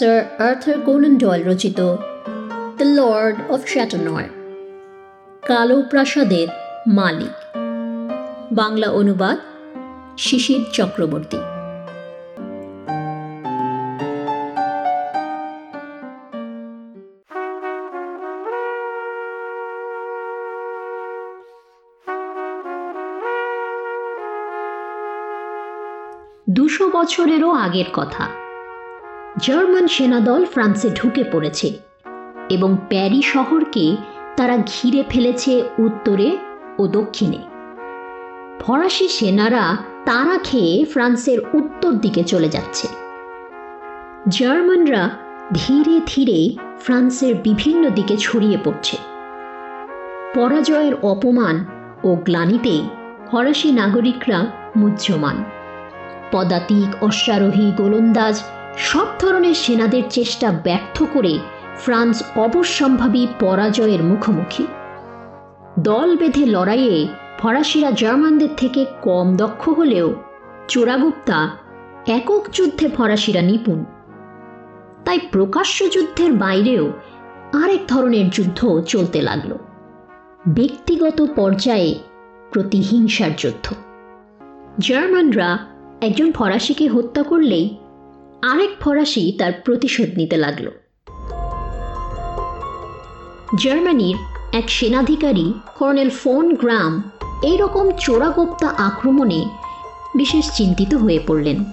Sir Arthur Conan Doyle রচিত the lord of Chateau Noir কালো প্রাসাদের মালিক, বাংলা অনুবাদ শিশির চক্রবর্তী। দুশো বছরেরও আগের কথা। জার্মান সেনাদল ফ্রান্সে ঢুকে পড়েছে এবং প্যারি শহরকে তারা ঘিরে ফেলেছে উত্তরে ও দক্ষিণে। ফরাসি সেনারা তারা খেয়ে ফ্রান্সের উত্তর দিকে চলে যাচ্ছে। জার্মানরা ধীরে ধীরে ফ্রান্সের বিভিন্ন দিকে ছড়িয়ে পড়ছে। পরাজয়ের অপমান ও গ্লানিতে ফরাসি নাগরিকরা মুহ্যমান। পদাতিক, অশ্বারোহী, গোলন্দাজ সব ধরনের সেনাদের চেষ্টা ব্যর্থ করে ফ্রান্স অবশ্যম্ভাবী পরাজয়ের মুখোমুখি। দল বেঁধে লড়াইয়ে ফরাসিরা জার্মানদের থেকে কম দক্ষ হলেও চোরাগুপ্তা একক যুদ্ধে ফরাসিরা নিপুণ। তাই প্রকাশ্য যুদ্ধের বাইরেও আরেক ধরনের যুদ্ধ চলতে লাগল। ব্যক্তিগত পর্যায়ে প্রতিহিংসার যুদ্ধ। জার্মানরা একজন ফরাসিকে হত্যা করলেই আরেক ফরাসি তার প্রতিশোধ নিতে লাগল। জার্মানির এক সেনাধিকারী, কর্নেল ফোন গ্রাম, এইরকম চোরাগোপ্তা আক্রমণে বিশেষ চিন্তিত হয়ে পড়লেন।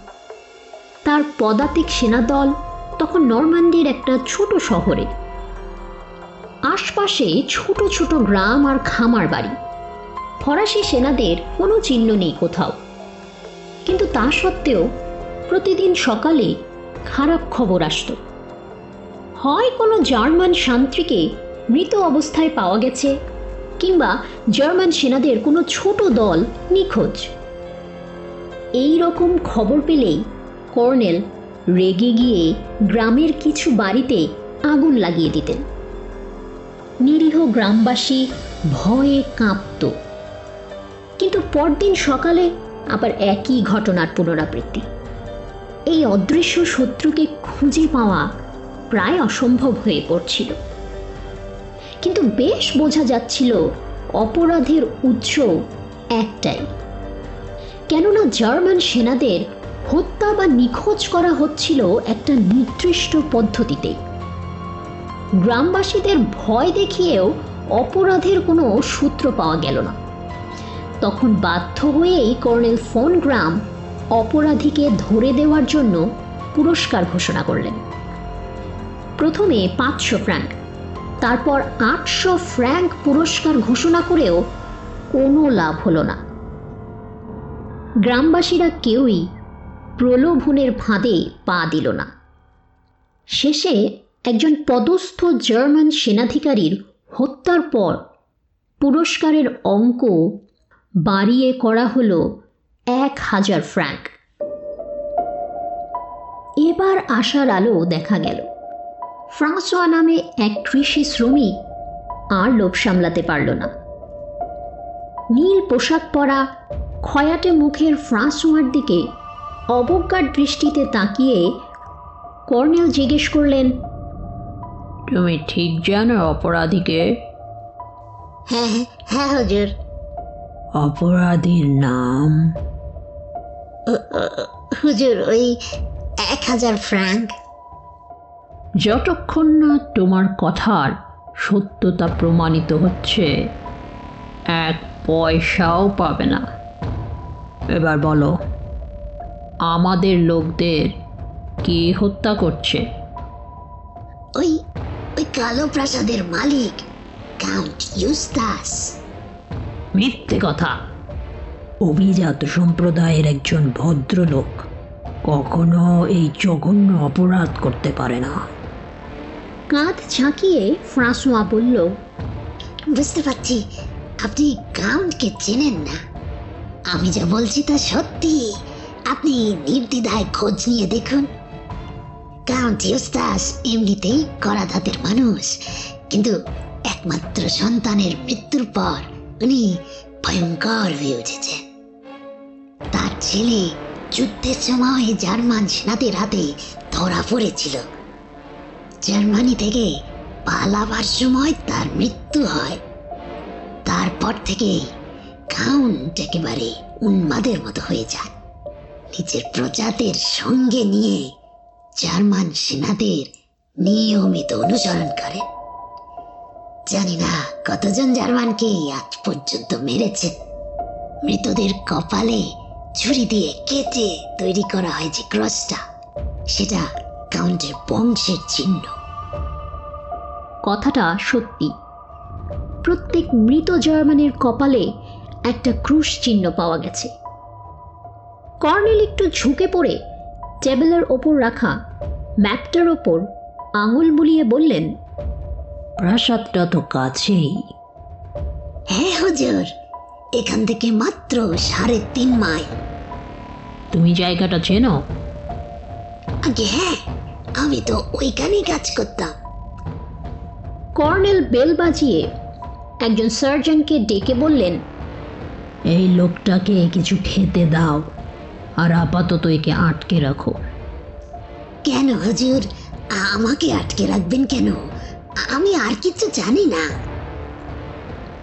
তার পদাতিক সেনাদল তখন নরমান্ডির একটা ছোট শহরে। আশপাশে ছোট ছোট গ্রাম আর খামার বাড়ি। ফরাসি সেনাদের কোনো চিহ্ন নেই কোথাও। কিন্তু তা সত্ত্বেও প্রতিদিন সকালে খারাপ খবর আসত। হয় কোনো জার্মান শান্ত্রীকে মৃত অবস্থায় পাওয়া গেছে, কিংবা জার্মান সেনাদের কোনো ছোট দল নিখোঁজ। এই রকম খবর পেলেই কর্নেল রেগে গিয়ে গ্রামের কিছু বাড়িতে আগুন লাগিয়ে দিতেন। নিরীহ গ্রামবাসী ভয়ে কাঁপত। কিন্তু পরদিন সকালে আবার একই ঘটনার পুনরাবৃত্তি। এই অদৃশ্য শত্রুকে খুঁজে পাওয়া প্রায় অসম্ভব হয়ে পড়ছিল। কিন্তু বেশ বোঝা যাচ্ছিল অপরাধের উৎস একটাই। কেননা জার্মান সেনাদের হত্যা বা নিখোঁজ করা হচ্ছিল একটা নির্দিষ্ট পদ্ধতিতে। গ্রামবাসীদের ভয় দেখিয়েও অপরাধের কোনো সূত্র পাওয়া গেল না। তখন বাধ্য হয়েই কর্নেল ফোন গ্রাম অপরাধীকে ধরে দেওয়ার জন্য পুরস্কার ঘোষণা করলেন। প্রথমে পাঁচশো ফ্র্যাঙ্ক, তারপর আটশো ফ্র্যাঙ্ক পুরস্কার ঘোষণা করেও কোনো লাভ হলো না। গ্রামবাসীরা কেউই প্রলোভনের ফাঁদে পা দিল না। শেষে একজন পদস্থ জার্মান সেনাধিকারীর হত্যার পর পুরস্কারের অঙ্ক বাড়িয়ে করা হলো এক হাজার ফ্র্যাঙ্ক এবার আশার আলো দেখা গেল। ফ্রাঁসোয়া নামে এক কৃষি শ্রমিক আর লোভ সামলাতে পারল না। নীল পোশাক পরা খয়াটে মুখের ফ্রাঁসোয়ার দিকে অবজ্ঞার দৃষ্টিতে তাকিয়ে কর্নেল জিজ্ঞেস করলেন তুমি ঠিক জানো অপরাধীকে? হ্যাঁ হ্যাঁ হুজুর। অপরাধীর নাম? হুজুর ওই এক হাজার ফ্র্যাঙ্ক যতক্ষণ না তোমার কথার সত্যতা প্রমাণিত হচ্ছে এক পয়সাও পাবে না। এবার বলো আমাদের লোকদের কে হত্যা করছে? ওই ওই কালো প্রাসাদের মালিক কাউন্ট ইউস্তাস। মিথ্যে কথা। অভিজাত সম্প্রদায়ের একজন ভদ্রলোক কখনো এই জঘন্য অপরাধ করতে পারে না। কাঁধ ঝাঁকিয়ে ফ্রাঁসোয়া বলল, বুঝতে পারছি, আপনি কাউন্টকে চেনেন না। আমি যা বলছি তা সত্যি। আপনি নির্দ্বিধায় খোঁজ নিয়ে দেখুন। কাউন্ট ইউস্তাস এমনিতেই কড়া ধাতের মানুষ, কিন্তু একমাত্র সন্তানের মৃত্যুর পর উনি ভয়ঙ্কর হয়ে উঠেছেন। ছেলে যুদ্ধের সময় জার্মান সেনাদের হাতে ধরা পড়েছিল। জার্মানি থেকে পালাবার সময় তার মৃত্যু হয়। তারপর থেকে কাউন্ট একেবারে উন্মাদের মতো হয়ে যায়। নিজের প্রজাদের সঙ্গে নিয়ে জার্মান সেনাদের নিয়মিত অনুসরণ করে। জানি না কতজন জার্মানকে আজ পর্যন্ত মেরেছে। মৃতদের কপালে ছুরি দিয়ে কেটে তৈরি করা হয় যে ক্রসটা সেটা কাউন্টের বংশের চিহ্ন। কথাটা সত্যি। প্রত্যেক মৃত জার্মানের কপালে একটা ক্রুশ চিহ্ন পাওয়া গেছে। কর্নেল একটু ঝুঁকে পড়ে টেবিলের ওপর রাখা ম্যাপটার ওপর আঙুল বুলিয়ে বললেন প্রাসাদটা তো কাছেই। হ্যাঁ হুজুর। এখান থেকে মাত্র সাড়ে তিন মাইল। তুমি জায়গাটা চেনো? আগে হ্যাঁ আমি তো ওইখানেই কাজ করতাম। কর্নেল বেল বাজিয়ে একজন সার্জনকে ডেকে বললেন এই লোকটাকে কিছু খেতে দাও আর আপাতত একে আটকে রাখো। কেন হুজুর? আমাকে আটকে রাখবেন কেন? আমি আর কিছু জানি না।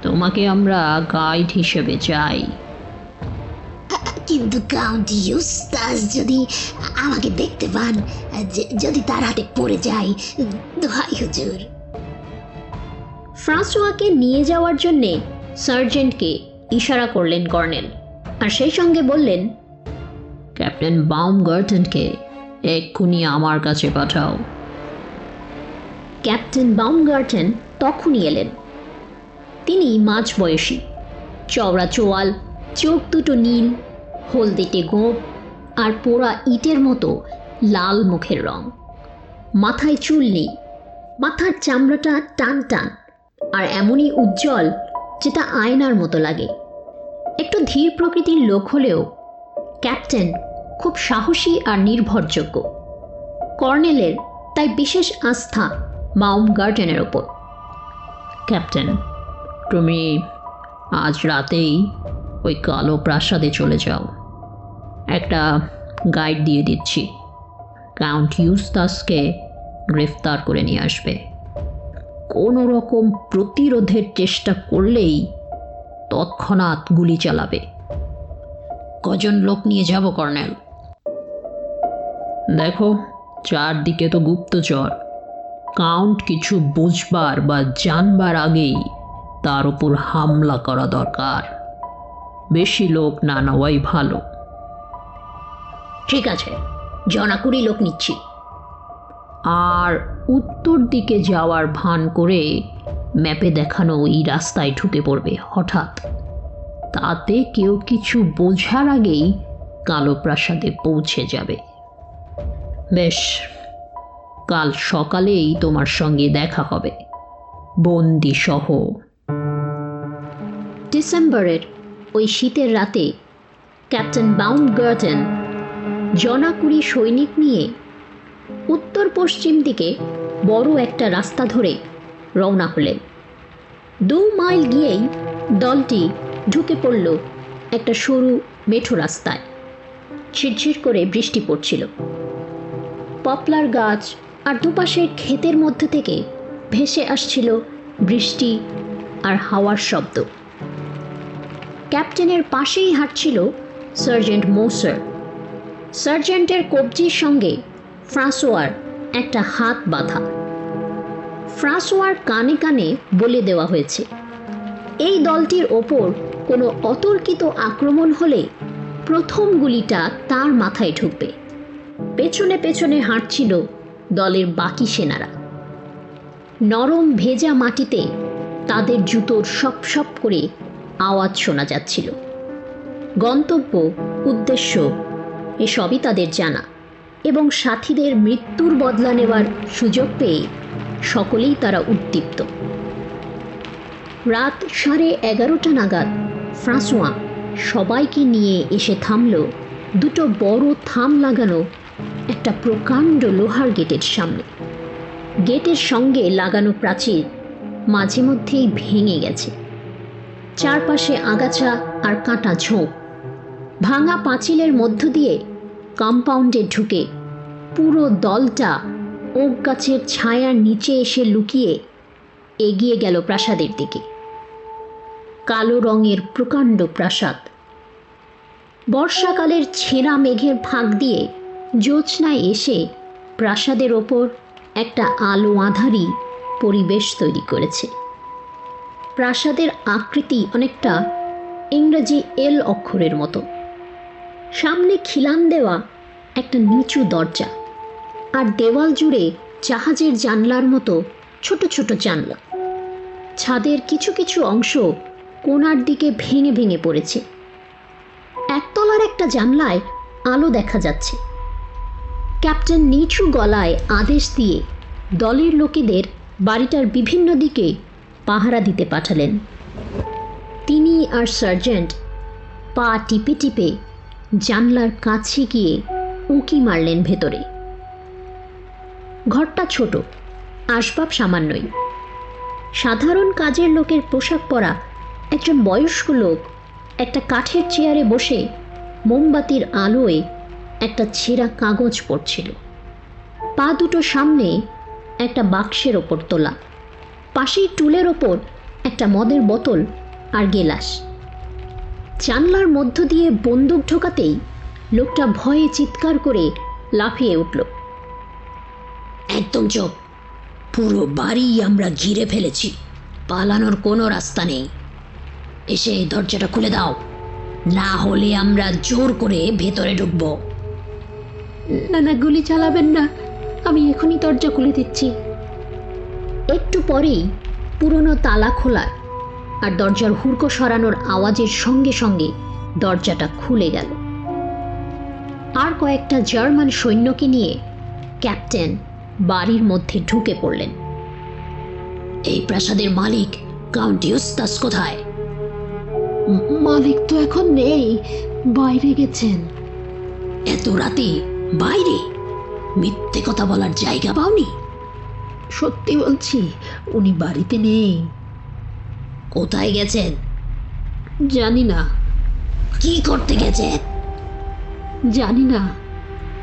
তোমাকে আমরা গাইড হিসেবে চাই। কিন্তু কাউন্ট ইউস্টাস যদি আমাকে দেখতে পান যদি তার হাতে পড়ে যায়, দোহাই হুজুর। ফ্রান্সোয়াকে নিয়ে যাওয়ার জন্যে সার্জেন্টকে ইশারা করলেন কর্নেল, আর সেই সঙ্গে বললেন, ক্যাপ্টেন বাউম গার্টনকে এক্ষুনি আমার কাছে পাঠাও। ক্যাপ্টেন বাউমগার্টেন তখনই এলেন। তিনি মাঝ বয়সী চওড়া চোয়াল, চোখ দুটো নীল হলদেটে গোপ আর পোড়া ইটের মতো লাল মুখের রং। মাথায় চুল নেই। মাথার চামড়াটা টান টান আর এমনই উজ্জ্বল যেটা আয়নার মতো লাগে। একটু ধীর প্রকৃতির লোক হলেও ক্যাপ্টেন খুব সাহসী আর নির্ভরযোগ্য। কর্নেলের তাই বিশেষ আস্থা মাউম গার্ডেনের ওপর। ক্যাপ্টেন, তুমি আজ রাতেই ওই কালো প্রাসাদে চলে যাও। একটা গাইড দিয়ে দিচ্ছি। কাউন্ট ইউস্তাসকে গ্রেফতার করে নিয়ে আসবে। কোনো রকম প্রতিরোধের চেষ্টা করলেই তৎক্ষণাৎ গুলি চালাবে। কজন লোক নিয়ে যাব, কর্নেল? দেখো, চারদিকে তো গুপ্তচর। কাউন্ট কিছু বুঝবার বা জানবার আগেই তার উপর হামলা করা দরকার। বেশি লোক না নেওয়াই ভালো। ঠিক আছে জনাকুড়ি লোক নিচ্ছি। আর উত্তর দিকে যাওয়ার ভান করে ম্যাপে দেখানো এই রাস্তায় ঢুকে পড়বে হঠাৎ। তাতে কেউ কিছু বোঝার আগেই কালো প্রাসাদে পৌঁছে যাবে। বেশ কাল সকালেই তোমার সঙ্গে দেখা হবে বন্দি সহ ডিসেম্বরের ওই শীতের রাতে ক্যাপ্টেন বাউন্ড গার্টেন জনাকুড়ি সৈনিক নিয়ে উত্তর পশ্চিম দিকে বড় একটা রাস্তা ধরে রওনা হলেন। দু মাইল গিয়েই দলটি ঢুকে পড়ল একটা সরু মেঠো রাস্তায়। ঝিরঝির করে বৃষ্টি পড়ছিল। পপলার গাছ আর দুপাশের ক্ষেতের মধ্যে থেকে ভেসে আসছিল বৃষ্টি আর হাওয়ার শব্দ। ক্যাপ্টেনের পাশেই হাঁটছিল সার্জেন্ট মোসার। সার্জেন্টের কবজির সঙ্গে ফ্রাঁসোয়ার একটা হাত বাঁধা। ফ্রাঁসোয়ার কানে কানে বলে দেওয়া হয়েছে, এই দলটির ওপর কোনো অতর্কিত আক্রমণ হলে প্রথম গুলিটা তার মাথায় ঢুকবে। পেছনে পেছনে হাঁটছিল দলের বাকি সেনারা। নরম ভেজা মাটিতে তাদের জুতোর সপ সপ করে আওয়াজ শোনা যাচ্ছিল। গন্তব্য, উদ্দেশ্য, এসবই তাদের জানা এবং সাথীদের মৃত্যুর বদলা নেওয়ার সুযোগ পেয়ে সকলেই তারা উদ্দীপ্ত। রাত সাড়ে এগারোটা নাগাদ ফ্রাঁসোয়া সবাইকে নিয়ে এসে থামল দুটো বড় থাম লাগানো একটা প্রকাণ্ড লোহার গেটের সামনে। গেটের সঙ্গে লাগানো প্রাচীর মাঝে মধ্যেই ভেঙে গেছে। চারপাশে আগাছা আর কাঁটা ঝোঁক ভাঙা পাঁচিলের মধ্য দিয়ে কম্পাউন্ডে ঢুকে পুরো দলটা ওক গাছের ছায়ার নিচে এসে লুকিয়ে এগিয়ে গেল প্রাসাদের দিকে। কালো রঙের প্রকাণ্ড প্রাসাদ। বর্ষাকালের ছেঁড়া মেঘের ফাঁক দিয়ে জ্যোৎস্নায় এসে প্রাসাদের ওপর একটা আলো আধারি পরিবেশ তৈরি করেছে। প্রাসাদের আকৃতি অনেকটা ইংরেজি এল অক্ষরের মতো। সামনে খিলান দেওয়া একটা নিচু দরজা আর দেওয়াল জুড়ে জাহাজের জানলার মতো ছোট ছোট জানলা। ছাদের কিছু কিছু অংশ কোনার দিকে ভেঙে ভেঙে পড়েছে। একতলার একটা জানলায় আলো দেখা যাচ্ছে। ক্যাপ্টেন নিচু গলায় আদেশ দিয়ে দলের লোকেদের বাড়িটার বিভিন্ন দিকে পাহারা দিতে পাঠালেন। তিনি আর সার্জেন্ট পা টিপে টিপে জানলার কাছে গিয়ে উঁকি মারলেন ভেতরে। ঘরটা ছোট, আসবাব সামান্যই। সাধারণ কাজের লোকের পোশাক পরা একজন বয়স্ক লোক একটা কাঠের চেয়ারে বসে মোমবাতির আলোয় একটা ছেঁড়া কাগজ পড়ছিল। পা দুটো সামনে একটা বাক্সের ওপর তোলা। পাশেই টুলের ওপর একটা মদের বোতল আর গেলাস। জানলার মধ্য দিয়ে বন্দুক ঢোকাতেই লোকটা ভয়ে চিৎকার করে লাফিয়ে উঠল। একদম চোখ পুরো বাড়ি আমরা ঘিরে ফেলেছি। পালানোর কোনো রাস্তা নেই। এসে দরজাটা খুলে দাও। না হলে আমরা জোর করে ভেতরে ঢুকবো। না না, গুলি চালাবেন না। আমি এখনই দরজা খুলে দিচ্ছি। একটু পরেই পুরনো তালা খোলার আর দরজার হুড়কো সরানোর আওয়াজের সঙ্গে সঙ্গে দরজাটা খুলে গেল। আর কয়েকটা জার্মান সৈন্যকে নিয়ে ক্যাপ্টেন বাড়ির মধ্যে ঢুকে পড়লেন। এই প্রাসাদের মালিক কাউন্ট ইউস্তাস কোথায়? মালিক তো এখন নেই বাইরে গেছেন। এত রাতে বাইরে? মিথ্যে কথা বলার জায়গা পাওনি? সত্যি বলছি, উনি বাড়িতে নেই। কোথায় গেছেন? জানি না। কি করতে গেছেন? জানি না।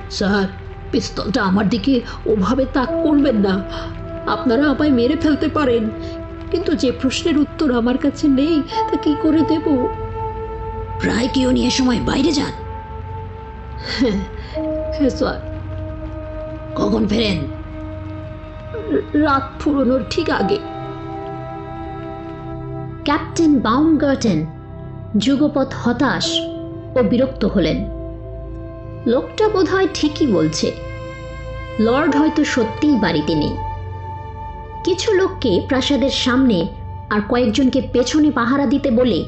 স্যার, পিস্তলটা আমার দিকে ওভাবে তাক করবেন না। আপনারা আমায় মেরে ফেলতে পারেন। কিন্তু যে প্রশ্নের উত্তর আমার কাছে নেই, তা কি করে দেব? প্রায় কেউ নিয়ে সময় বাইরে যান। হ্যাঁ হ্যাঁ স্যার। কখন ফেরেন? রাত ফুরোনোর ঠিক আগে। ক্যাপ্টেন বাউমগার্টেন যুগপথ হতাশ ও বিরক্ত হলেন। লোকটা বোধ হয় ঠিকই বলছে, লর্ড হয়তো সত্যিই বাড়িতে নেই। কিছু লোককে প্রাসাদের সামনে আর কয়েকজনকে পেছনে পাহারা দিতে বলে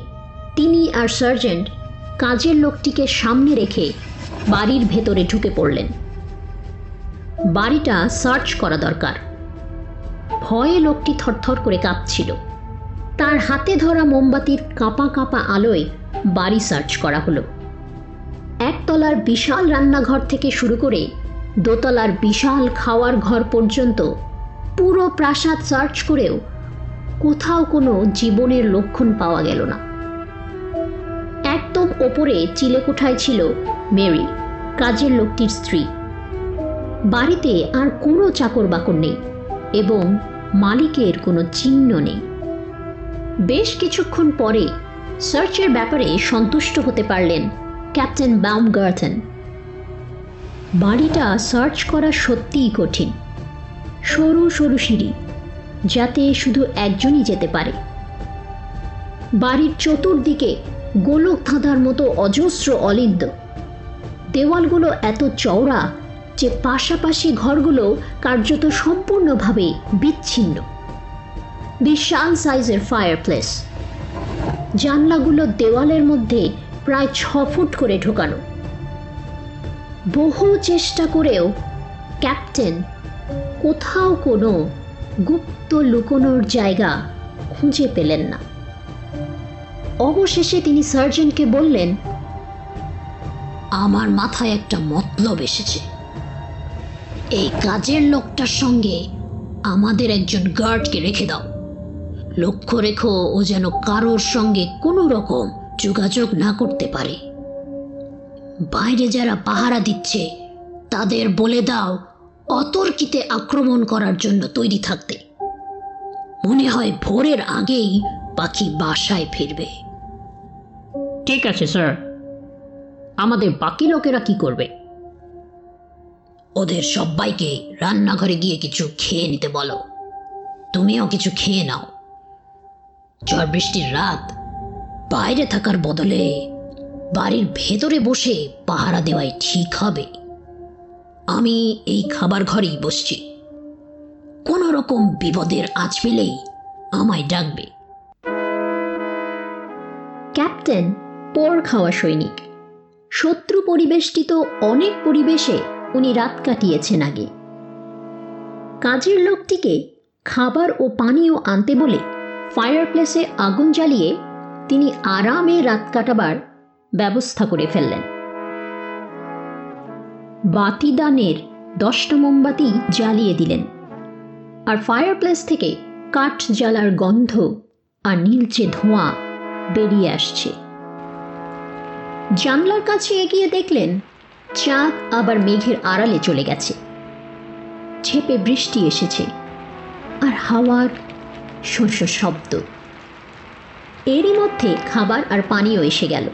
তিনি আর সার্জেন্ট কাজের লোকটিকে সামনে রেখে বাড়ির ভেতরে ঢুকে পড়লেন। বাড়িটা সার্চ করা দরকার। ভয়ে লোকটি থরথর করে কাঁপছিল। তার হাতে ধরা মোমবাতির কাঁপা কাঁপা আলোয় বাড়ি সার্চ করা হলো। একতলার বিশাল রান্নাঘর থেকে শুরু করে দোতলার বিশাল খাওয়ার ঘর পর্যন্ত পুরো প্রাসাদ সার্চ করেও কোথাও কোনো জীবনের লক্ষণ পাওয়া গেল না। একদম ওপরে চিলেকোঠায় ছিল মেরি, কাজের লোকটির স্ত্রী। বাড়িতে আর কোনো চাকর বাকর নেই। এবং মালিকের কোনো চিহ্ন নেই। বেশ কিছুক্ষণ পরে সার্চের ব্যাপারে সন্তুষ্ট হতে পারলেন ক্যাপ্টেন বাউমগার্থেন। বাড়িটা সার্চ করা সত্যিই কঠিন। সরু সরু সিঁড়ি, যাতে শুধু একজনই যেতে পারে। বাড়ির চতুর্দিকে গোলক ধাঁধার মতো অজস্র অলিন্দ। দেওয়ালগুলো এত চওড়া যে পাশাপাশি ঘরগুলো কার্যত সম্পূর্ণভাবে বিচ্ছিন্ন। বিশাল সাইজের ফায়ারপ্লেস জানলাগুলো দেওয়ালের মধ্যে প্রায় ছ ফুট করে ঢোকানো। বহু চেষ্টা করেও ক্যাপ্টেন, কোথাও কোনো গুপ্ত লুকোনোর জায়গা খুঁজে পেলেন না। অবশেষে তিনি সার্জেন্টকে বললেন, আমার মাথায় একটা মতলব এসেছে। এই কাজের লোকটার সঙ্গে আমাদের একজন গার্ডকে রেখে দাও। লক্ষ্য রেখো, ও যেন কারোর সঙ্গে কোনো রকম যোগাযোগ না করতে পারে। বাইরে যারা পাহারা দিচ্ছে, তাদের বলে দাও, অতর্কিতে আক্রমণ করার জন্য তৈরি থাকতে। মনে হয় ভোরের আগেই পাখি বাসায় ফিরবে। ঠিক আছে, স্যার। আমাদের বাকি লোকেরা কি করবে? ওদের সবাইকে রান্নাঘরে গিয়ে কিছু খেয়ে নিতে বলো। তুমিও কিছু খেয়ে নাও। ঝড় বৃষ্টির রাত, বাইরে থাকার বদলে বাড়ির ভেতরে বসে পাহারা দেওয়াই ঠিক হবে। আমি এই খাবার ঘরেই বসছি। কোনো রকম বিপদের আঁচ পেলেই আমায় ডাকবে। ক্যাপ্টেন পর খাওয়া সৈনিক। শত্রু পরিবেষ্টিত অনেক পরিবেশে উনি রাত কাটিয়েছেন আগে। কাজের লোকটিকে খাবার ও পানীয় আনতে বলে ফায়ার প্লেসে আগুন জ্বালিয়ে তিনি আরামে রাত কাটাবার ব্যবস্থা করে ফেললেন। বাতিদানের দশটা মোমবাতি জ্বালিয়ে দিলেন আর ফায়ারপ্লেস থেকে কাঠ জ্বালার গন্ধ আর নীলচে ধোঁয়া বেরিয়ে আসছে। জানলার কাছে এগিয়ে দেখলেন চাঁদ আবার মেঘের আড়ালে চলে গেছে। ছেপে বৃষ্টি এসেছে আর হাওয়ার শস্য শব্দ। এরই মধ্যে খাবার আর পানীয় এসে গেল।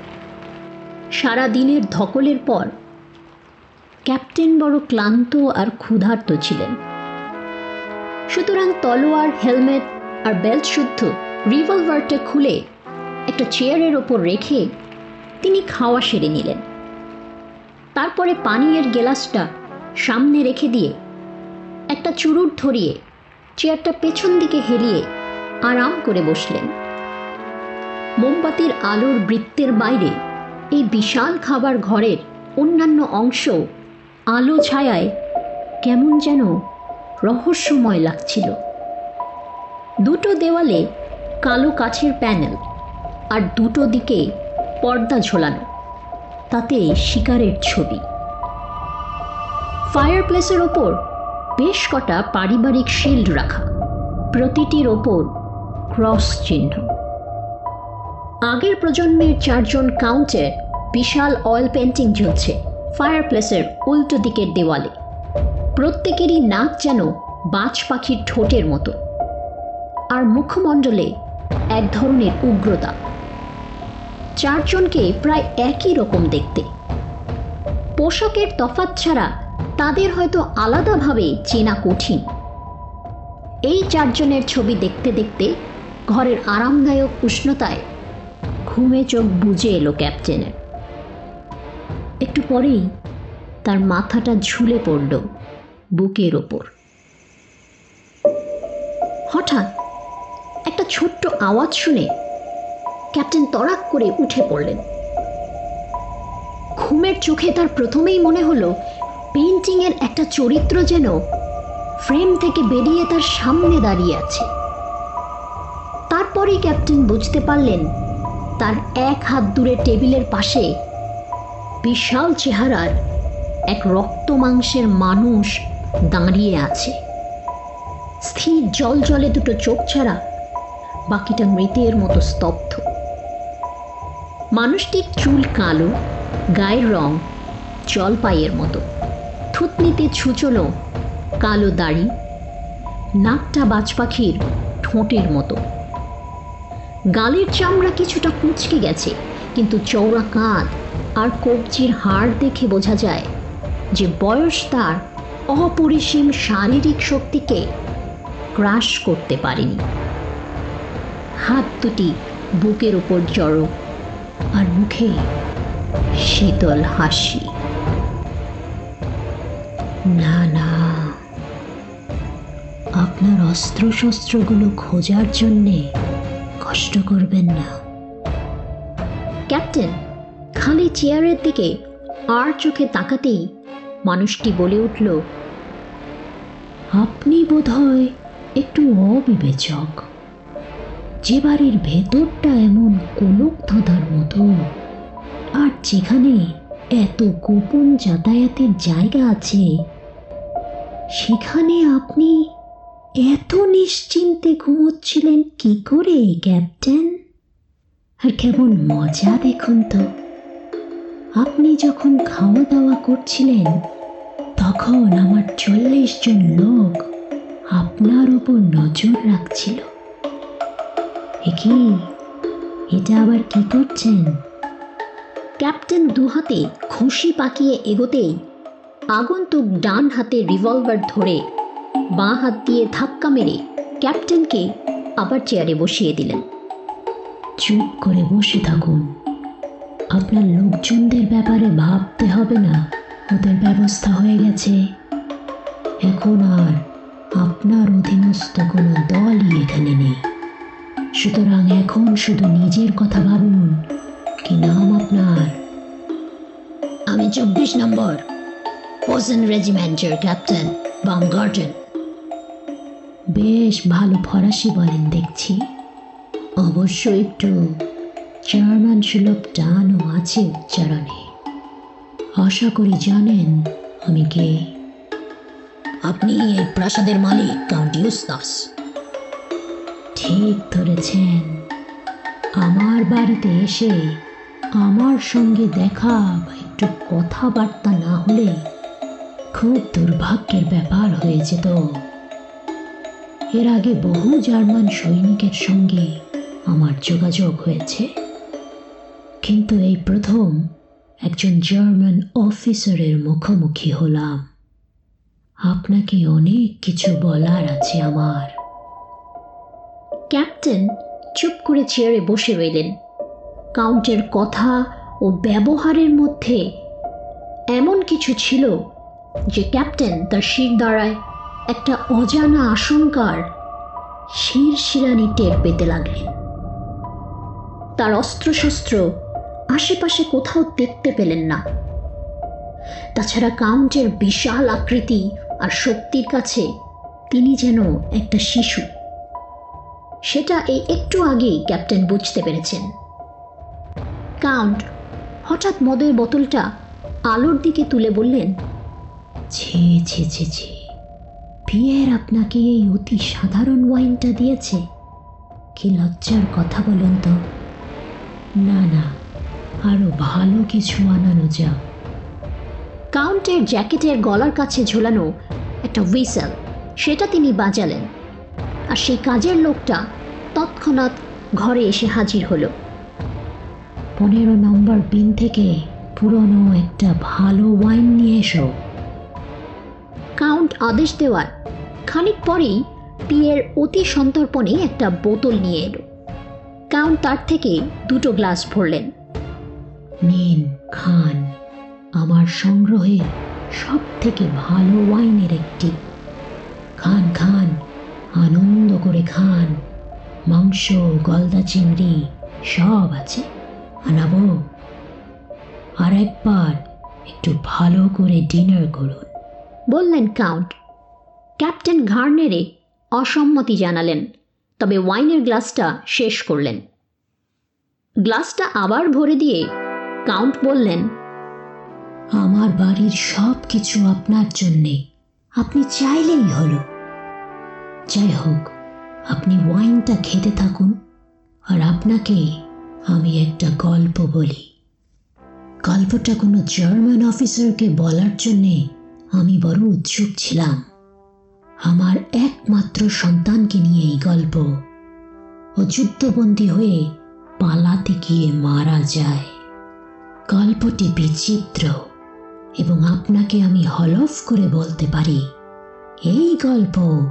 সারা দিনের ধকলের পর ক্যাপ্টেন বড় ক্লান্ত আর ক্ষুধার্ত ছিলেন। সুতরাং তলোয়ার, হেলমেট আর বেল্ট শুদ্ধ রিভলভারটা খুলে একটা চেয়ারের ওপর রেখে তিনি খাওয়া সেরে নিলেন। তারপরে পানীয়ের গেলাসটা সামনে রেখে দিয়ে একটা চুরুট ধরিয়ে, চেয়ারটা পেছন দিকে হেলিয়ে আরাম করে বসলেন। মোমবাতির আলোর বৃত্তের বাইরে এই বিশাল খাবার ঘরের অন্যান্য অংশ আলো ছায়ায় কেমন যেন রহস্যময় লাগছিল। দুটো দেওয়ালে কালো কাছের প্যানেল আর দুটো দিকে পর্দা ঝোলানো। তাতে শিকারের ছবি। ফায়ারপ্লেসের ওপর বেশ কটা পারিবারিক শিল্ড রাখা। প্রতিটির ওপর ক্রস চিহ্ন। আগের প্রজন্মের চারজন কাউন্টে বিশাল অয়েল পেন্টিং ঝুলছে ফায়ারপ্লেসের উল্টো দিকের দেওয়ালে। প্রত্যেকেরই নাক যেন বাজ পাখির ঠোঁটের মতো। আর মুখমণ্ডলে এক ধরনের উগ্রতা। চারজনকে প্রায় একই রকম দেখতে। পোশাকের তফাৎ ছাড়া তাদের হয়তো আলাদাভাবে চেনা কঠিন। এই চারজনের ছবি দেখতে দেখতে ঘরের আরামদায়ক উষ্ণতায় ঘুমে চোখ বুঝে এলো ক্যাপ্টেনের। একটু পরেই তার মাথাটা ঝুলে পড়ল বুকের ওপর। হঠাৎ একটা ছোট্ট আওয়াজ শুনে ক্যাপ্টেন তড়াক করে উঠে পড়লেন। ঘুমের চোখে তার প্রথমেই মনে হলো পেন্টিংয়ের একটা চরিত্র যেন ফ্রেম থেকে বেরিয়ে তার সামনে দাঁড়িয়ে আছে। তারপরেই ক্যাপ্টেন বুঝতে পারলেন, তার এক হাত দূরে টেবিলের পাশে বিশাল চেহারার এক রক্ত মাংসের মানুষ দাঁড়িয়ে আছে। স্থির জল জলে দুটো চোখ ছাড়া বাকিটা মৃতের মতো স্তব্ধ। মানুষটির চুল কালো, গায়ের রং জলপাইয়ের মতো। থুতনিতে ছুচলো, কালো দাড়ি, নাকটা বাজ পাখির ঠোঁটের মতো। গালের চামড়া কিছুটা কুচকে গেছে, কিন্তু চওড়া কাঁধ আর কবজির হাড় দেখে বোঝা যায় যে বয়স তার অপরিসীম শারীরিক শক্তিকে ক্রাশ করতে পারেনি। হাত দুটি বুকের উপর জড়ো আর মুখে শীতল হাসি। না না, আপনার অস্ত্রশস্ত্রগুলো খোঁজার জন্যে কষ্ট করবেন না। ক্যাপ্টেন, খালি চেয়ারের দিকে আর চোখে তাকাতেই মানুষটি বলে উঠল, আপনি বোধহয় একটু অবিবেচক। যে বাড়ির ভেতরটা এমন কোলক ধাঁধার মতো। আর যেখানে এত গোপন যাতায়াতের জায়গা আছে, সেখানে আপনি এত নিশ্চিন্তে ঘুমোচ্ছিলেন কি করে, ক্যাপ্টেন? আর কেমন মজা দেখুন তো। আপনি যখন খাওয়া দাওয়া করছিলেন, তখন আমার চল্লিশ জন লোক আপনার উপর নজর রাখছিল। এ কি? এটা আবার কি করছেন? ক্যাপ্টেন দুহাতে খুশি পাকিয়ে এগোতেই আগন্তুক ডান হাতে রিভলভার ধরে বাঁ হাত দিয়ে ধাক্কা মেরে ক্যাপ্টেনকে আবার চেয়ারে বসিয়ে দিলেন। চুপ করে বসে থাকুন। আপনার লোকজনদের ব্যাপারে ভাবতে হবে না। ওদের ব্যবস্থা হয়ে গেছে। এখন আর আপনার অধীনস্থ কোনো দলই এখানে নেই। সুতরাং এখন শুধু নিজের কথা ভাবুন। কি নাম আপনার? আমি চব্বিশ নম্বর। পোসেন রেজিমেন্টের ক্যাপ্টেন বামগার্ডেন বেশ ভালো ফরাসি বলেন দেখছি। অবশ্য একটু জার্মান সুলভ টানও আছে উচ্চারণে। আশা করি জানেন আমি কে। আপনি এই প্রাসাদের মালিক কাউন্ট ইউস্তাস ঠিক ধরেছেন আমার বাড়িতে এসে আমার সঙ্গে দেখা বা একটু কথাবার্তা না হলে খুব দুর্ভাগ্যের ব্যাপার হয়ে যেত। এর আগে বহু জার্মান সৈনিকের সঙ্গে আমার যোগাযোগ হয়েছে। কিন্তু এই প্রথম একজন জার্মান অফিসারের মুখোমুখি হলাম। আপনাকে অনেক কিছু বলার আছে আমার। ক্যাপ্টেন চুপ করে চেয়ারে বসে রইলেন। কাউন্টের কথা ও ব্যবহারের মধ্যে এমন কিছু ছিল যে ক্যাপ্টেন তার শির দ্বারায় একটা অজানা আশঙ্কার শির শিরানি টের পেতে লাগলেন। তার অস্ত্রশস্ত্র আশেপাশে কোথাও দেখতে পেলেন না। তাছাড়া কাউন্টের বিশাল আকৃতি আর শক্তির কাছে তিনি যেন একটা শিশু। সেটা এই একটু আগেই ক্যাপ্টেন বুঝতে পেরেছেন। কাউন্ট, হঠাৎ মদের বোতলটা আলোর দিকে তুলে বললেন, ছি ছি ছি ছি পিয়ের আপনাকে এই অতি সাধারণ ওয়াইনটা দিয়েছে। কি লজ্জার কথা বলুন তো। না না, আরও ভালো কিছু আনানো যা কাউন্টের জ্যাকেটের গলার কাছে ঝোলানো একটা হুইসেল, সেটা তিনি বাজালেন। আর সেই কাজের লোকটা তৎক্ষণাৎ ঘরে এসে হাজির হলো। পনেরো নম্বর বিন থেকে পুরনো একটা ভালো ওয়াইন নিয়ে এসো। কাউন্ট আদেশ দেওয়ার খানিক পরেই পিয়ের অতি সন্তর্পণে একটা বোতল নিয়ে এলো। কাউন্ট তার থেকে দুটো গ্লাস ভরলেন। নিন, খান। আমার সংগ্রহের সব থেকে ভালো ওয়াইনের একটি। খান খান। আনন্দ করে খান মাংস গলদা চিংড়ি সব আছে আনাবো। আর একবার একটু ভালো করে ডিনার করুন। বললেন কাউন্ট। ক্যাপ্টেন ঘাড় নেড়ে অসম্মতি জানালেন তবে ওয়াইনের গ্লাসটা শেষ করলেন। গ্লাসটা আবার ভরে দিয়ে কাউন্ট বললেন আমার বাড়ির সব কিছু আপনার জন্যে। আপনি চাইলেই হলো। যাই হোক, আপনি ওয়াইনটা খেতে থাকুন, আর আপনাকে আমি একটা গল্প বলি। গল্পটা কোনো জার্মান অফিসারকে বলার জন্যে আমি বড় উৎসুক ছিলাম। আমার একমাত্র সন্তানকে নিয়ে এই গল্প। ও যুদ্ধবন্দী হয়ে পালাতে গিয়ে মারা যায়। গল্পটি বিচিত্র এবং আপনাকে আমি হলফ করে বলতে পারি। এই গল্প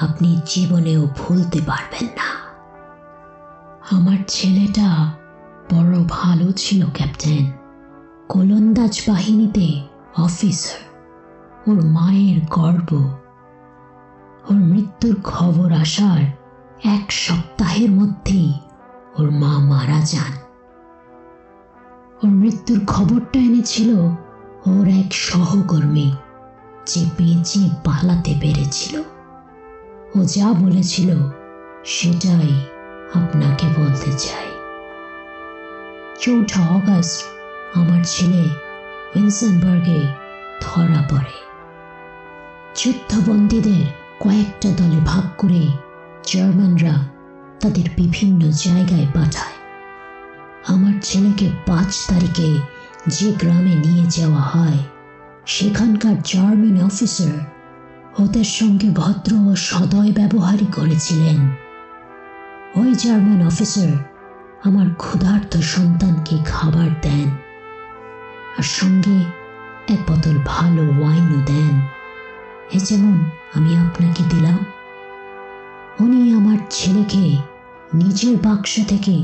আপনি জীবনেও ভুলতে পারবেন না। আমার ছেলেটা বড় ভালো ছিল, ক্যাপ্টেন। গোলন্দাজ বাহিনীতে অফিসার। ওর মায়ের গর্ব। ওর মৃত্যুর খবর আসার এক সপ্তাহের মধ্যেই ওর মা মারা যান। ওর মৃত্যুর খবরটা এনেছিল ওর এক সহকর্মী, যে বেঁচে পালাতে পেরেছিল। ও যা বলেছিল, সেটাই আপনাকে বলতে চাই। চৌঠা অগস্ট আমার ছেলে উইনসনবার্গে ধরা পড়ে। যুদ্ধবন্দীদের কয়েকটা দলে ভাগ করে জার্মানরা তাদের বিভিন্ন জায়গায় পাঠায়। আমার ছেলেকে পাঁচ তারিখে যে গ্রামে নিয়ে যাওয়া হয়, সেখানকার জার্মান অফিসার ওদের সঙ্গে ভদ্র ও সদয় ব্যবহারই করেছিলেন। ওই জার্মান অফিসার আমার ক্ষুধার্ত সন্তানকে খাবার দেন আর সঙ্গে এক বোতল ভালো ওয়াইনও দেন। এ যেমন আমি আপনাকে দিলাম। উনি আমার ছেলেকে নিজের বাক্স থেকে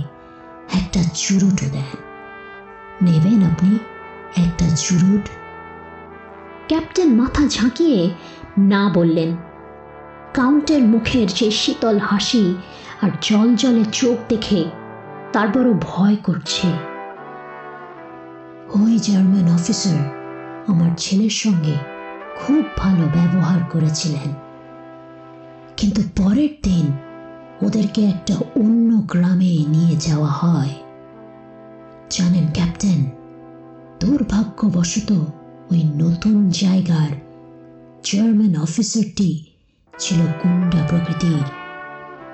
একটা চুরুটও দেন। নেবেন আপনি একটা চুরুট? ক্যাপ্টেন মাথা ঝাঁকিয়ে না বললেন। কাউন্টের মুখের যে শীতল হাসি আর জল জলে চোখ দেখে তার বড় ভয় করছে। ওই জার্মান অফিসার আমার ছেলের সঙ্গে খুব ভালো ব্যবহার করেছিলেন। কিন্তু পরের দিন ওদেরকে একটা অন্য গ্রামে নিয়ে যাওয়া হয়। জানেন ক্যাপ্টেন, দুর্ভাগ্যবশত ওই নতুন জায়গার জার্মান অফিসারটি ছিল গুন্ডা প্রকৃতির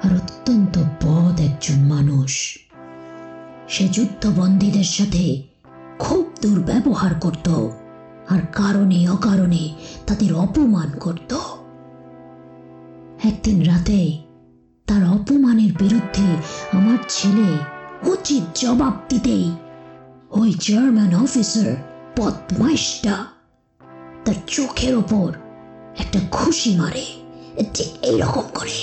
আর অত্যন্ত বদ একজন মানুষ। সে যুদ্ধবন্দীদের সাথে খুব দুর্ব্যবহার করত আর কারণে অকারণে তাদের অপমান করত। একদিন রাতে তার অপমানের বিরুদ্ধে আমার ছেলে উচিত জবাব দিতেই ওই জার্মান অফিসার বদমাইশটা, তার চোখের ওপর একটা খুশি মারে ঠিক এইরকম করে।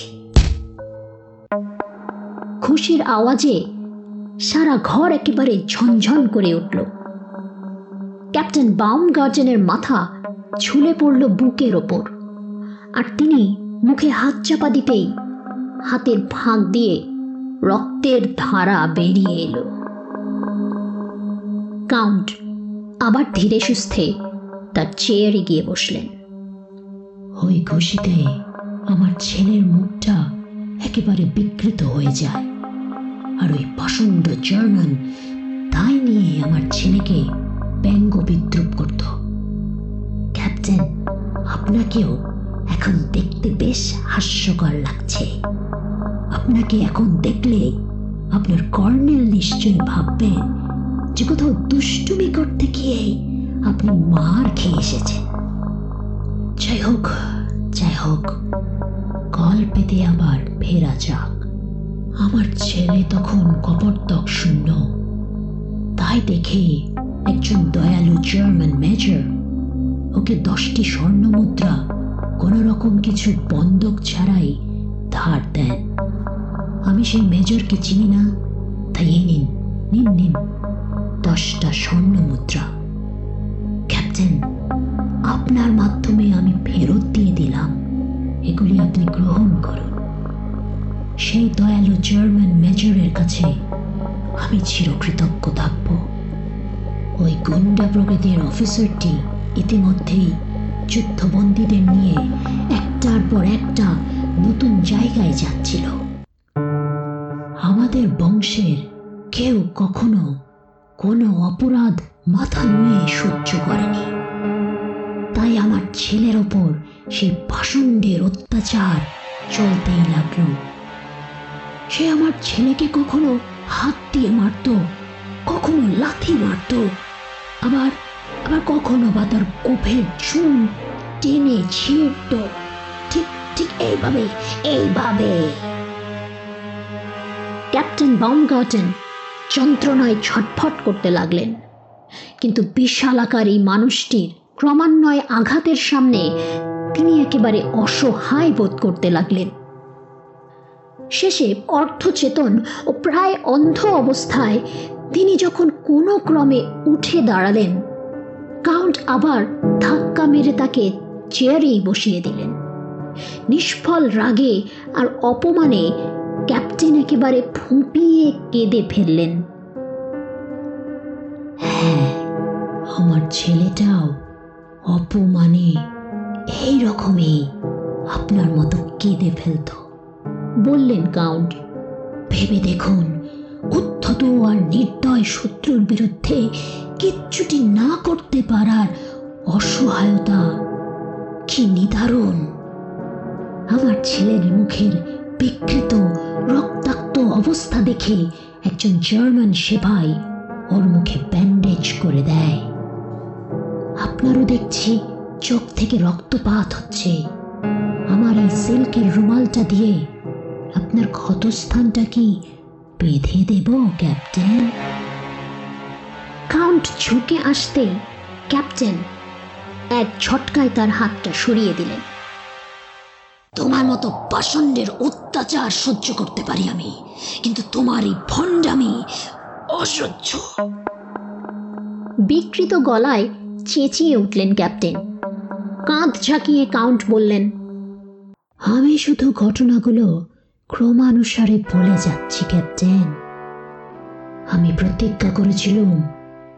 খুশির আওয়াজে সারা ঘর একেবারে ঝনঝন করে উঠল। ক্যাপ্টেন বাউম গার্জেনের মাথা ঝুলে পড়ল বুকের ওপর, আর তিনি মুখে হাত চাপা দিতেই হাতের ফাঁক দিয়ে রক্তের ধারা বেরিয়ে এলো। কাউন্ট আবার ধীরে সুস্থে তার চেয়ারে গিয়ে বসলেন। ওই খুশিতে আমার ছেলের মুখটা একেবারে বিকৃত হয়ে যায়। আর ওই পাষণ্ড জার্মান তাই নিয়ে আমার ছেলেকে ব্যঙ্গ বিদ্রুপ করত। ক্যাপ্টেন, আপনাকেও এখন দেখতে বেশ হাস্যকর লাগছে। আপনাকে এখন দেখলে আপনার কর্নেল নিশ্চয়ই ভাববেন যে কোথাও দুষ্টুমি করতে গিয়ে আপনি মার খেয়ে এসেছেন। যাই হোক যাই হোক গল্পেতে আবার ফেরা যাক। আমার ছেলে তখন কপর্দক শূন্য। তাই দেখে একজন দয়ালু জার্মান মেজর ওকে দশটি স্বর্ণ মুদ্রা কোন রকম কিছু বন্ধক ছাড়াই ধার দেন। আমি সেই মেজরকে চিনি না, তাই এই নিন নিন নিন, দশটা স্বর্ণ মুদ্রা। ক্যাপ্টেন আপনার মাধ্যমে আমি ফেরত দিয়ে দিলাম। এগুলি আপনি গ্রহণ করুন। সেই দয়ালু জার্মান মেজরের কাছে আমি চিরকৃতজ্ঞ থাকব। ওই গুন্ডা প্রকৃতির অফিসারটি ইতিমধ্যেই যুদ্ধবন্দীদের নিয়ে একটার পর একটা নতুন জায়গায় যাচ্ছিল। আমাদের বংশের কেউ কখনো কোনো অপরাধ মাথা নুয়ে সহ্য করেনি। ছেলের ওপর সেই পাষণ্ডের অত্যাচার চলতেই লাগল। সে আমার ছেলেকে কখনো হাত দিয়ে মারত, কখনো লাথি মারত, আবার আবার কখনো বা তার কোফের চুন টেনে ছিঁড়ত। ঠিক ঠিক এইভাবে এইভাবে। ক্যাপ্টেন বাউমগার্টেন যন্ত্রণায় ছটফট করতে লাগলেন। কিন্তু বিশালাকার এই মানুষটির ক্রমান্বয়ে আঘাতের সামনে তিনি একেবারে অসহায় বোধ করতে লাগলেন। শেষে অর্ধচেতন ও প্রায় অন্ধ অবস্থায় তিনি যখন কোনো ক্রমে উঠে দাঁড়ালেন, কাউন্ট আবার ধাক্কা মেরে তাকে চেয়ারেই বসিয়ে দিলেন। নিষ্ফল রাগে আর অপমানে ক্যাপ্টেন একেবারে ফুঁপিয়ে কেঁদে ফেললেন। হ্যাঁ আমার ছেলেটাও অপমানে এই রকমই আপনার মতো কেঁদে ফেলতো। বললেন কাউন্ট, ভেবে দেখুন, উদ্ধত আর নির্দয় শত্রুর বিরুদ্ধে কিচ্ছুটি না করতে পারার অসহায়তা কি নিদারুণ। আমার ছেলের মুখের বিকৃত, রক্তাক্ত অবস্থা দেখে একজন জার্মান সেবাই ওর মুখে ব্যান্ডেজ করে দেয়। আপনারও দেখছি চোখ থেকে রক্তপাত হচ্ছে। আমার এই সিল্কের রুমালটা দিয়ে আপনার ক্ষতস্থানটা কি বেঁধে দেব, ক্যাপ্টেন? কাউন্ট ঝুঁকে আসতেই ক্যাপ্টেন এক ছটকায় তার হাতটা সরিয়ে দিলেন। তোমার মতো পাষণ্ডের অত্যাচার সহ্য করতে পারি আমি, কিন্তু তোমার এই ভণ্ডামি অসহ্য। বিকৃত গলায় চেঁচিয়ে উঠলেন ক্যাপ্টেন। কাঁধ ঝাঁকিয়ে কাউন্ট বললেন, আমি শুধু ঘটনাগুলো ক্রমানুসারে বলে যাচ্ছি, ক্যাপ্টেন। আমি প্রতিজ্ঞা করেছিলাম,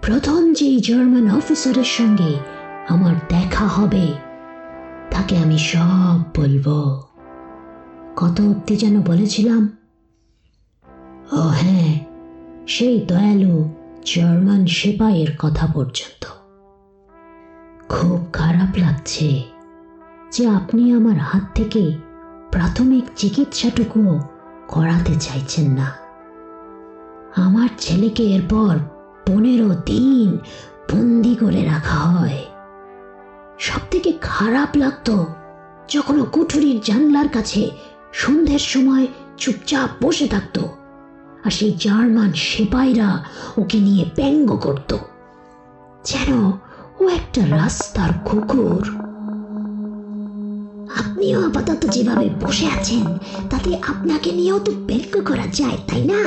প্রথম যেই জার্মান অফিসারের সঙ্গে আমার দেখা হবে, তাকে আমি সব বলব। কত অব্দি যেন বলেছিলাম ও হ্যাঁ সেই দয়ালু জার্মান সেপাইয়ের কথা পর্যন্ত। খুব খারাপ লাগছে যে আপনি আমার হাত থেকে প্রাথমিক চিকিৎসাটুকুও করাতে চাইছেন না। আমার ছেলেকে এরপর পনেরো দিন বন্দি করে রাখা হয়। সব থেকে খারাপ লাগতো যখন কুঠুরির জানলার কাছে সন্ধ্যের সময় চুপচাপ বসে থাকত আর সেই জার্মান সেপাইরা ওকে নিয়ে ব্যঙ্গ করত। যেন ও একটা রাস্তার কুকুর আপনিও আপাতত যেভাবে বসে আছেন, তাতে আপনাকে নিয়েও তো ব্যঙ্গ করা যায়, তাই না?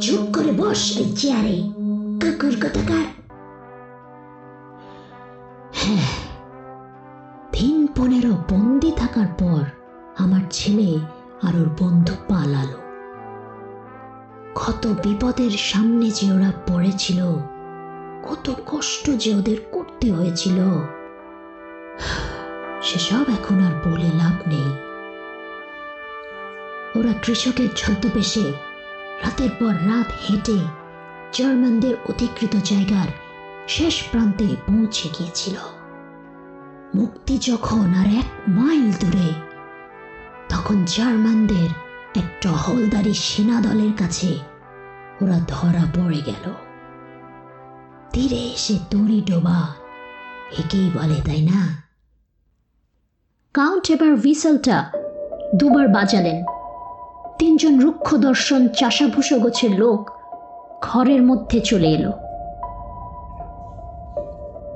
চুপ করে বস ওই চেয়ারে, কুকুর কোথাকার হ্যাঁ দিন পনেরো বন্দি থাকার পর আমার ছেলে আর ওর বন্ধু পালালো। কত বিপদের সামনে যে ওরা পড়েছিল কত কষ্ট যে ওদের করতে হয়েছিল। সেসব এখন আর বলে লাভ নেই। ওরা কৃষকের ছদ্মবেশে রাতের পর রাত হেঁটে জার্মানদের অধিকৃত জায়গার শেষ প্রান্তে পৌঁছে গিয়েছিল। মুক্তি যখন আর এক মাইল দূরে, তখন জার্মানদের এক টহলদারি সেনা দলের কাছে ওরা ধরা পড়ে গেল। তীরে এসে দড়ি ডোবা। একেই বলে, তাই না? কাউন্ট এবার হুইসেলটা দুবার বাজালেন। তিনজন রুক্ষ দর্শন চাষাভুষো গোছের লোক ঘরের মধ্যে চলে এলো।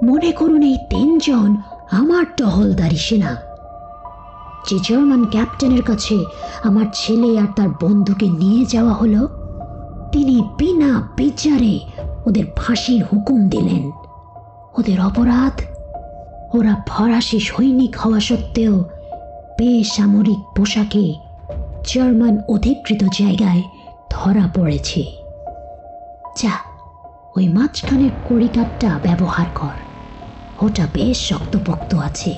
মনে করুন এই তিনজন আমার টহলদারি সেনা। যে জার্মান ক্যাপ্টেনের কাছে আমার ছেলে আর তার বন্ধুকে নিয়ে যাওয়া হলো, তিনি বিনা বিচারে ওদের ফাঁসির হুকুম দিলেন। ওদের অপরাধ? ওরা ফরাসি সৈনিক হওয়া সত্ত্বেও বেসামরিক পোশাকে জার্মান অধিকৃত জায়গায় ধরা পড়েছে। যা, ওই মাঝখানের কড়িকাপটা ব্যবহার কর। ওটা বেশ শক্তপোক্ত আছে।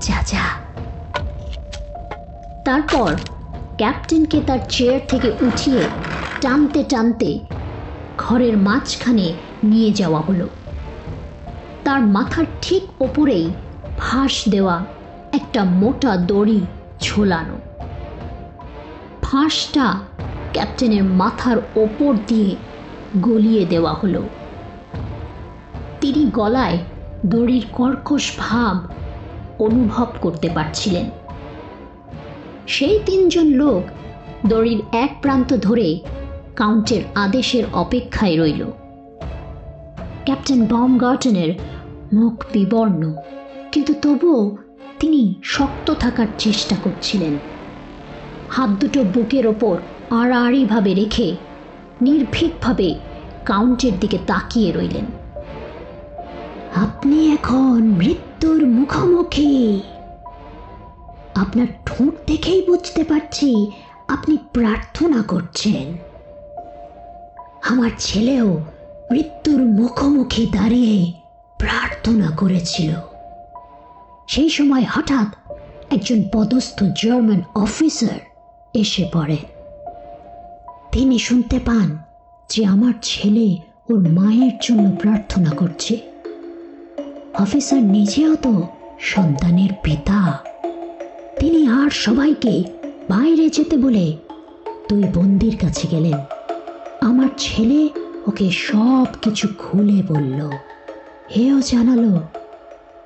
যা যা। তারপর ক্যাপ্টেনকে তার চেয়ার থেকে উঠিয়ে টানতে টানতে ঘরের মাঝখানে নিয়ে যাওয়া হলো। তার মাথার ঠিক ওপরেই ফাঁস দেওয়া একটা মোটা দড়ি ঝোলানো। ফাঁসটা ক্যাপ্টেনের মাথার ওপর দিয়ে গলিয়ে দেওয়া হলো। তিনি গলায় দড়ির কর্কশ ভাব অনুভব করতে পারছিলেন। সেই তিনজন লোক দড়ির এক প্রান্ত ধরে কাউন্টের আদেশের অপেক্ষায় রইল। ক্যাপ্টেন বম গার্টনের মুখ বিবর্ণ, কিন্তু তবুও তিনি শক্ত থাকার চেষ্টা করছিলেন। হাত দুটো বুকের ওপর আড়াআড়িভাবে রেখে নির্ভীকভাবে কাউন্টের দিকে তাকিয়ে রইলেন। আপনি এখন মৃত্যুর মুখোমুখি। আপনার ঠোঁট দেখেই বুঝতে পারছি আপনি প্রার্থনা করছেন। আমার ছেলেও মৃত্যুর মুখোমুখি দাঁড়িয়ে প্রার্থনা করেছিল। সেই সময় হঠাৎ একজন পদস্থ জার্মান অফিসার এসে পড়ে। তিনি শুনতে পান যে আমার ছেলে ওর মায়ের জন্য প্রার্থনা করছে। অফিসার নিজেও তো সন্তানের পিতা। তিনি আর সবাইকে বাইরে যেতে বলে দুই বন্দির কাছে গেলেন। আমার ছেলে ওকে সব কিছু খুলে বলল। হেও জানালো,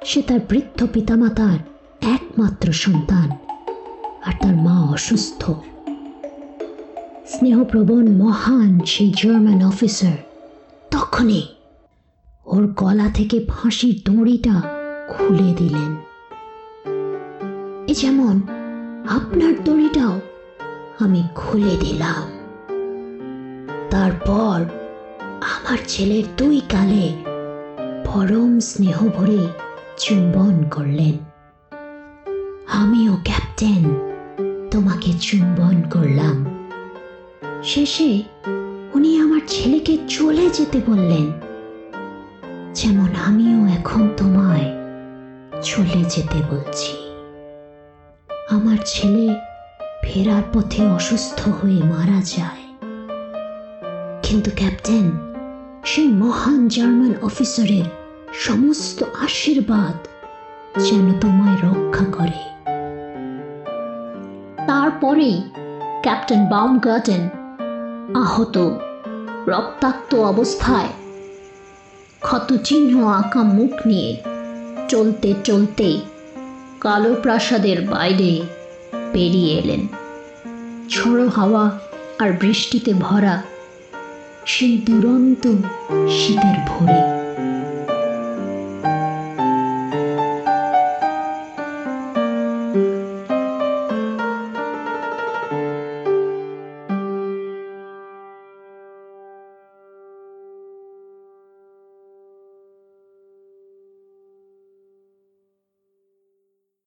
সে তার বৃদ্ধ পিতামাতার একমাত্র সন্তান আর তার মা অসুস্থ। স্নেহপ্রবণ মহান সেই জার্মান অফিসার তখনই ওর গলা থেকে ফাঁসির দড়িটা খুলে দিলেন। এ যেমন আপনার দড়িটাও আমি খুলে দিলাম। তারপর আমার ছেলের দুই কালে পরম স্নেহ ভরে চুম্বন করলেন। আমিও ক্যাপ্টেন, তোমাকে চুম্বন করলাম। শেষে উনি আমার ছেলেকে চলে যেতে বললেন, যেমন আমিও এখন তোমায় চলে যেতে বলছি। আমার ছেলে ফেরার পথে অসুস্থ হয়ে মারা যায়। কিন্তু ক্যাপ্টেন সেই মহান জার্মান অফিসারের সমস্ত আশীর্বাদ যেন তোমায় রক্ষা করে। তারপরেই ক্যাপ্টেন বাউমগার্টেন আহত রক্তাক্ত অবস্থায় ক্ষতচিহ্ন আঁকা মুখ নিয়ে চলতে চলতে কালো প্রাসাদের বাইরে বেরিয়ে এলেন। ঝোড়ো হাওয়া আর বৃষ্টিতে ভরা সেই দুরন্ত শীতের ভোরে।